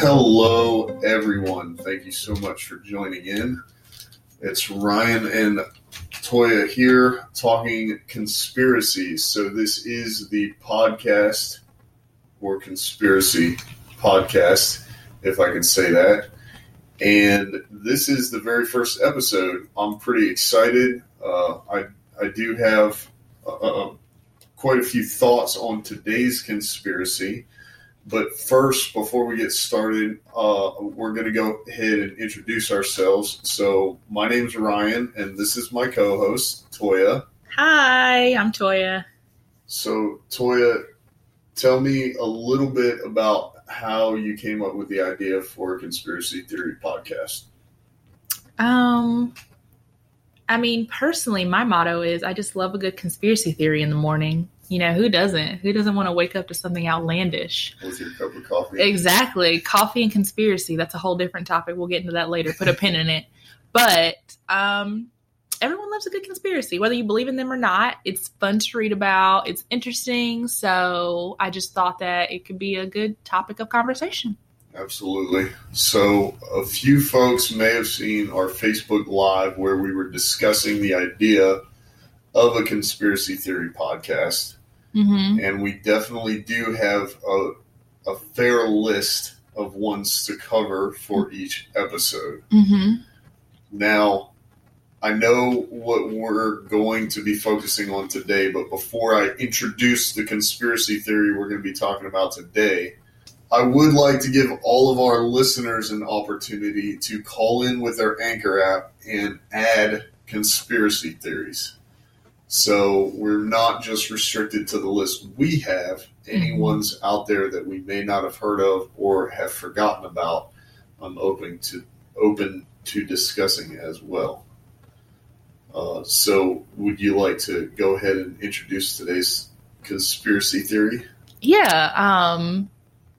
Hello, everyone. Thank you so much for joining in. It's Ryan and Toya here talking conspiracies. So, this is the podcast or conspiracy podcast, if I can say that. And this is the very first episode. I'm pretty excited. Uh, I, I do have uh, uh, quite a few thoughts on today's conspiracy. But first, before we get started, uh, we're going to go ahead and introduce ourselves. So, my name is Ryan, and this is my co host, Toya. Hi, I'm Toya. So, Toya, tell me a little bit about how you came up with the idea for a conspiracy theory podcast. Um, I mean, personally, my motto is I just love a good conspiracy theory in the morning. You know, who doesn't? Who doesn't want to wake up to something outlandish? With your cup of coffee. Exactly. Coffee and conspiracy. That's a whole different topic. We'll get into that later. Put a pin in it. But um everyone loves a good conspiracy, whether you believe in them or not. It's fun to read about. It's interesting. So I just thought that it could be a good topic of conversation. Absolutely. So, a few folks may have seen our Facebook Live where we were discussing the idea of a conspiracy theory podcast. Mm-hmm. And we definitely do have a, a fair list of ones to cover for each episode. Mm-hmm. Now, I know what we're going to be focusing on today, but before I introduce the conspiracy theory we're going to be talking about today, I would like to give all of our listeners an opportunity to call in with their Anchor app and add conspiracy theories. So we're not just restricted to the list we have. Any Mhm. out there that we may not have heard of or have forgotten about, I'm open to open to discussing as well. Uh, so, would you like to go ahead and introduce today's conspiracy theory? Yeah, um,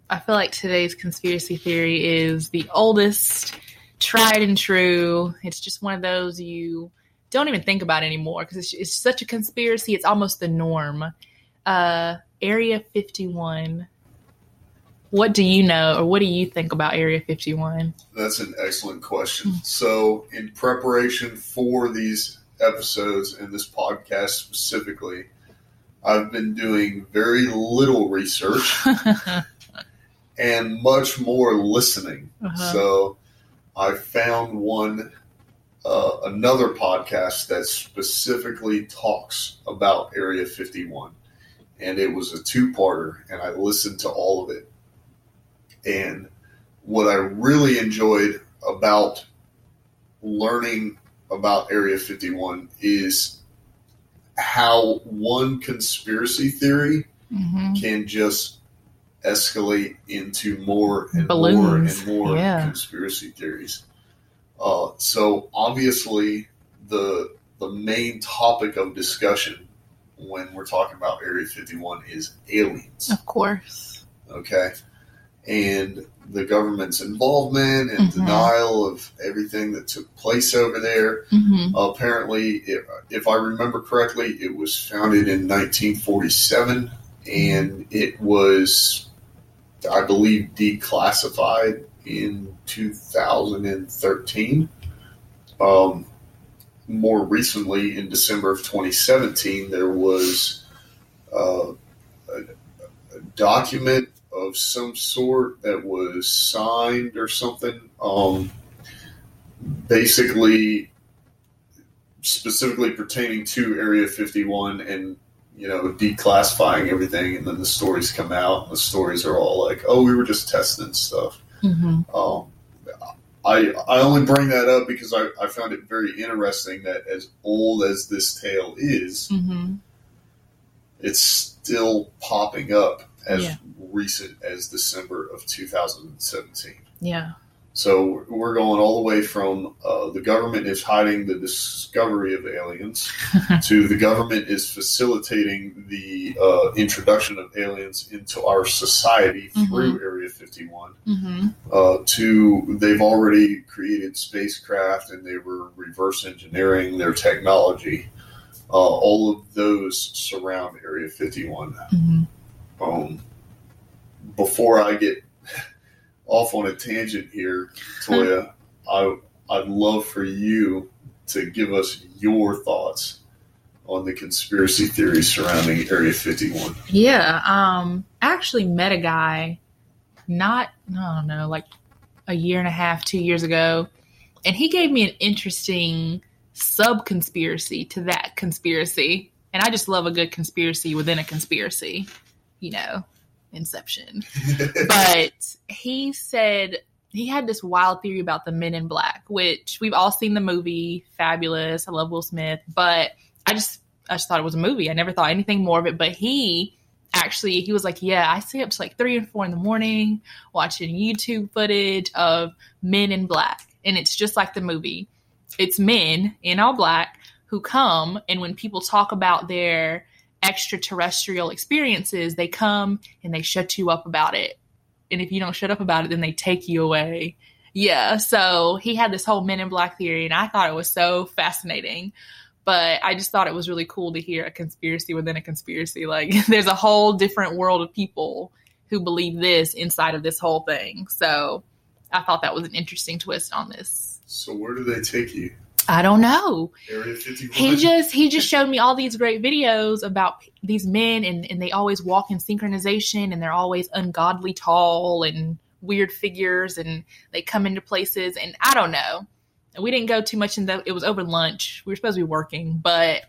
I feel like today's conspiracy theory is the oldest, tried and true. It's just one of those you don't even think about anymore because it's, it's such a conspiracy. It's almost the norm. Uh, Area 51. What do you know, or what do you think about Area 51? That's an excellent question. So, in preparation for these episodes and this podcast specifically, I've been doing very little research and much more listening. Uh-huh. So, I found one, uh, another podcast that specifically talks about Area 51. And it was a two parter, and I listened to all of it. And what I really enjoyed about learning about Area 51 is how one conspiracy theory hmm can just escalate into more and Balloons, more and more yeah. conspiracy theories. Uh, so obviously, the the main topic of discussion when we're talking about Area 51 is aliens. Of course. Okay, and the government's involvement and Mhm. denial of everything that took place over there. hmm apparently, if, if I remember correctly, it was founded in 1947 and it was, I believe, declassified in 2013. Um, more recently, in December of 2017, there was uh, a, a document of some sort that was signed or something. Um, basically, specifically pertaining to Area 51 and you know declassifying everything, and then the stories come out. And the stories are all like, "Oh, we were just testing stuff." Hmm Um, I I only bring that up because I, I found it very interesting that as old as this tale is, hmm it's still popping up as Yeah. recent as December of 2017. Yeah. So we're going all the way from uh, the government is hiding the discovery of aliens to the government is facilitating the uh, introduction of aliens into our society through Area 51 hmm uh, to they've already created spacecraft and they were reverse engineering their technology. Uh, all of those surround Area 51. hmm Um, before I get off on a tangent here, Toya. I I'd love for you to give us your thoughts on the conspiracy theories surrounding Area 51. Yeah, um, I actually met a guy not I don't know, like a year and a half, two years ago, and he gave me an interesting sub conspiracy to that conspiracy. And I just love a good conspiracy within a conspiracy, you know, Inception. but he said he had this wild theory about the Men in Black, which we've all seen the movie, fabulous. I love Will Smith, but I just I just thought it was a movie. I never thought anything more of it. But he actually he was like, Yeah, I stay up to like three and four in the morning watching YouTube footage of Men in Black. And it's just like the movie. It's men in all black who come and when people talk about their extraterrestrial experiences, they come and they shut you up about it. And if you don't shut up about it, then they take you away. Yeah, so he had this whole Men in Black theory, and I thought it was so fascinating. But I just thought it was really cool to hear a conspiracy within a conspiracy. Like, there's a whole different world of people who believe this inside of this whole thing. So I thought that was an interesting twist on this. So, where do they take you? I don't know. He just he just showed me all these great videos about these men and and they always walk in synchronization and they're always ungodly tall and weird figures and they come into places and I don't know. We didn't go too much in the it was over lunch. We were supposed to be working, but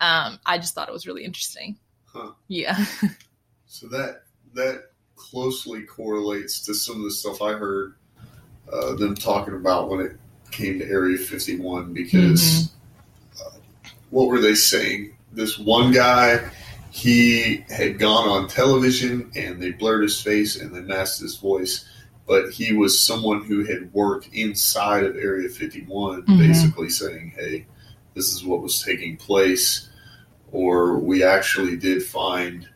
um I just thought it was really interesting. Huh. Yeah. So that that closely correlates to some of the stuff I heard uh, them talking about when it came to Area 51 because uh, what were they saying? This one guy, he had gone on television and they blurred his face and they masked his voice, but he was someone who had worked inside of Area 51, Mhm. basically saying, hey, this is what was taking place. Or we actually did find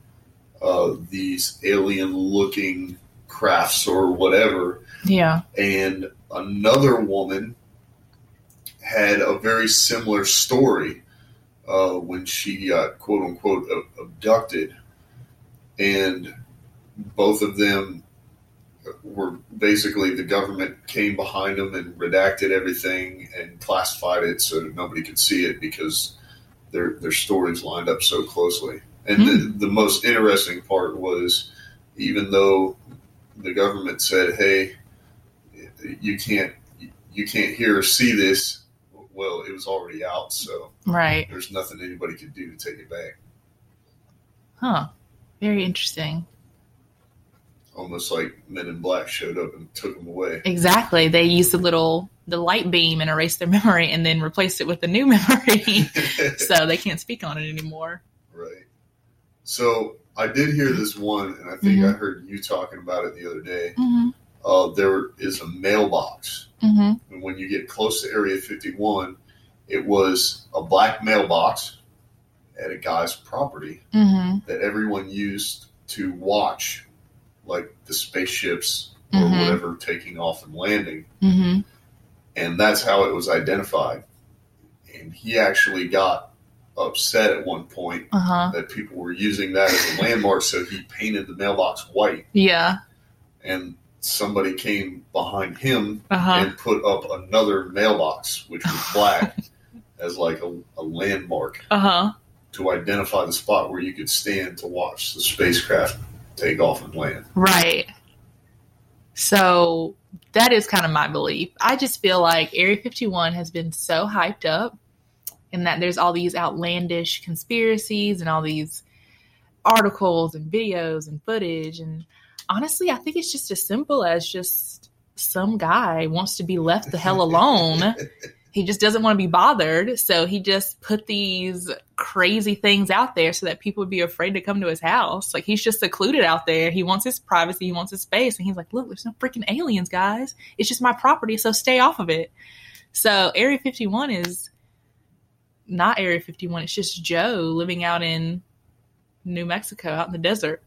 uh, these alien looking crafts or whatever. Yeah. And another woman had a very similar story uh, when she got quote unquote abducted. And both of them were basically the government came behind them and redacted everything and classified it so that nobody could see it because their their stories lined up so closely. And the, the most interesting part was even though the government said, "Hey, you can't you can't hear or see this," well, it was already out, so Right. there's nothing anybody could do to take it back. Huh. Very interesting. Almost like Men in Black showed up and took them away. Exactly. They used the little the light beam and erased their memory and then replaced it with a new memory. so they can't speak on it anymore. Right. So I did hear this one, and I think I heard you talking about it the other day. Mm-hmm. Uh, there is a mailbox, Mm-hmm. and when you get close to Area 51, it was a black mailbox at a guy's property Mm-hmm. that everyone used to watch, like the spaceships or Mhm. whatever taking off and landing, Mm-hmm. and that's how it was identified. And he actually got upset at one point Uh-huh. that people were using that as a landmark, so he painted the mailbox white. Yeah. And somebody came behind him Uh-huh. and put up another mailbox, which was black, as like a, a landmark Uh-huh. to identify the spot where you could stand to watch the spacecraft take off and land. Right. So that is kind of my belief. I just feel like Area 51 has been so hyped up and that there's all these outlandish conspiracies and all these articles and videos and footage. And honestly, I think it's just as simple as just some guy wants to be left the hell alone. he just doesn't want to be bothered. So he just put these crazy things out there so that people would be afraid to come to his house. Like he's just secluded out there. He wants his privacy, he wants his space. And he's like, look, there's no freaking aliens, guys. It's just my property. So stay off of it. So Area 51 is not Area 51. It's just Joe living out in New Mexico, out in the desert.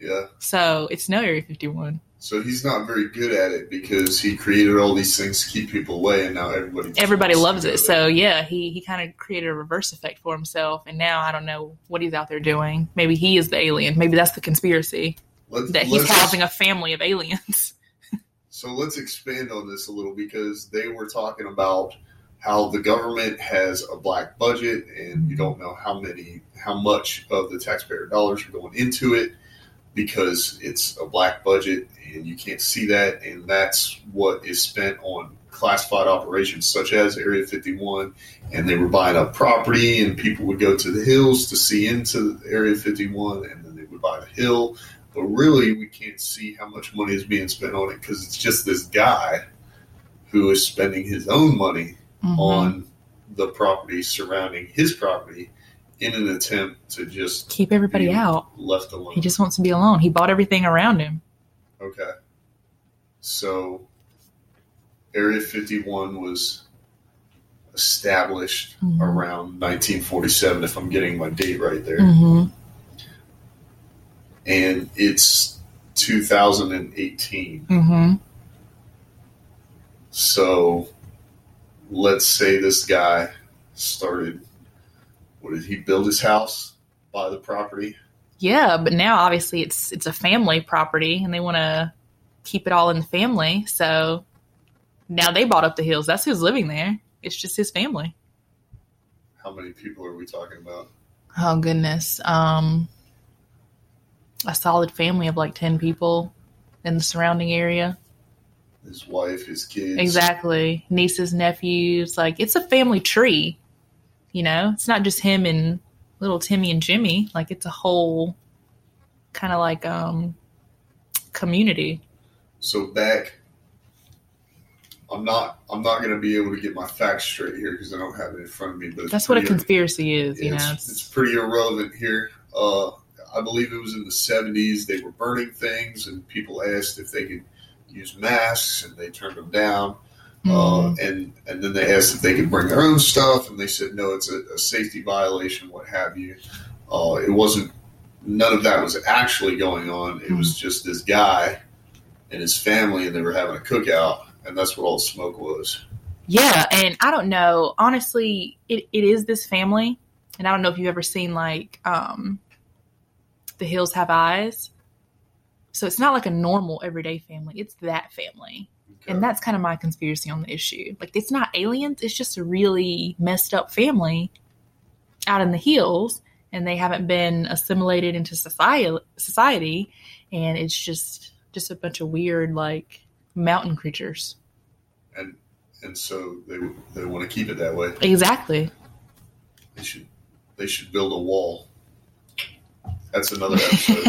Yeah. So it's no Area 51. So he's not very good at it because he created all these things to keep people away, and now everybody Everybody loves it. So yeah, he he kind of created a reverse effect for himself, and now I don't know what he's out there doing. Maybe he is the alien. Maybe that's the conspiracy Let's- that he's housing a family of aliens. So let's expand on this a little because they were talking about how the government has a black budget and you don't know how many how much of the taxpayer dollars are going into it because it's a black budget and you can't see that. And that's what is spent on classified operations such as area 51 and they were buying up property and people would go to the hills to see into area 51 and then they would buy the hill. But really we can't see how much money is being spent on it because it's just this guy who is spending his own money Mhm. on the property surrounding his property in an attempt to just keep everybody out. left alone. He just wants to be alone. He bought everything around him. okay. So Area 51 was established Mhm. around 1947 if I'm getting my date right there. hmm And it's 2018. hmm So let's say this guy started what did he build his house, buy the property? Yeah, but now obviously it's it's a family property, and they want to keep it all in the family. So now they bought up the hills. That's who's living there. It's just his family. How many people are we talking about? Oh goodness. Um, a solid family of like ten people in the surrounding area. His wife, his kids. Exactly. Nieces, nephews. Like it's a family tree. You know, it's not just him and little Timmy and Jimmy. Like it's a whole kind of like um community. So back, I'm not. I'm not going to be able to get my facts straight here because I don't have it in front of me. But That's what a conspiracy is. You it's, know, it's it's, pretty irrelevant here. Uh, I believe it was in the 70s. They were burning things, and people asked if they could use masks, and they turned them down. Uh, and and then they asked if they could bring their own stuff, and they said no, it's a, a safety violation, what have you. Uh, it wasn't. None of that was actually going on. It was just this guy and his family, and they were having a cookout, and that's what all the smoke was. yeah, and I don't know. Honestly, it, it is this family, and I don't know if you've ever seen like um, The Hills Have Eyes. So it's not like a normal everyday family. It's that family. And that's kind of my conspiracy on the issue. Like, it's not aliens, it's just a really messed up family out in the hills, and they haven't been assimilated into society, society and it's just just a bunch of weird, like, mountain creatures. and and so they they want to keep it that way. Exactly. They should they should build a wall. That's another episode.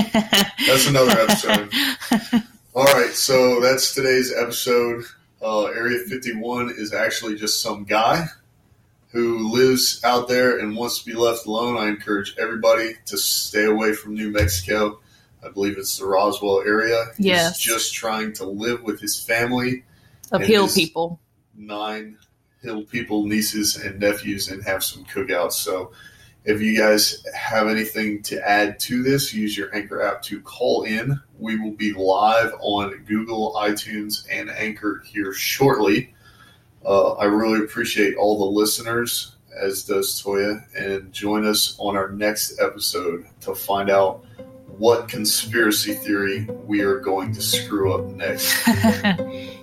That's another episode. All right, so that's today's episode. Uh, Area 51 is actually just some guy who lives out there and wants to be left alone. I encourage everybody to stay away from New Mexico. I believe it's the Roswell area. Yes. He's just trying to live with his family, of hill people. nine hill people, nieces and nephews, and have some cookouts. So if you guys have anything to add to this, use your Anchor app to call in. We will be live on Google, iTunes, and Anchor here shortly. Uh, I really appreciate all the listeners, as does Toya, and join us on our next episode to find out what conspiracy theory we are going to screw up next.